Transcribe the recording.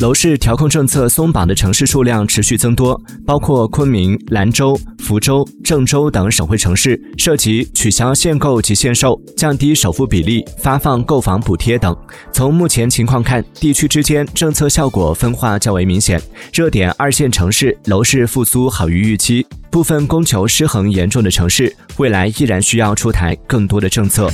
楼市调控政策松绑的城市数量持续增多包括昆明兰州福州郑州等省会城市涉及取消限购及限售降低首付比例发放购房补贴等。从目前情况看地区之间政策效果分化较为明显热点二线城市楼市复苏好于预期部分供求失衡严重的城市未来依然需要出台更多的政策。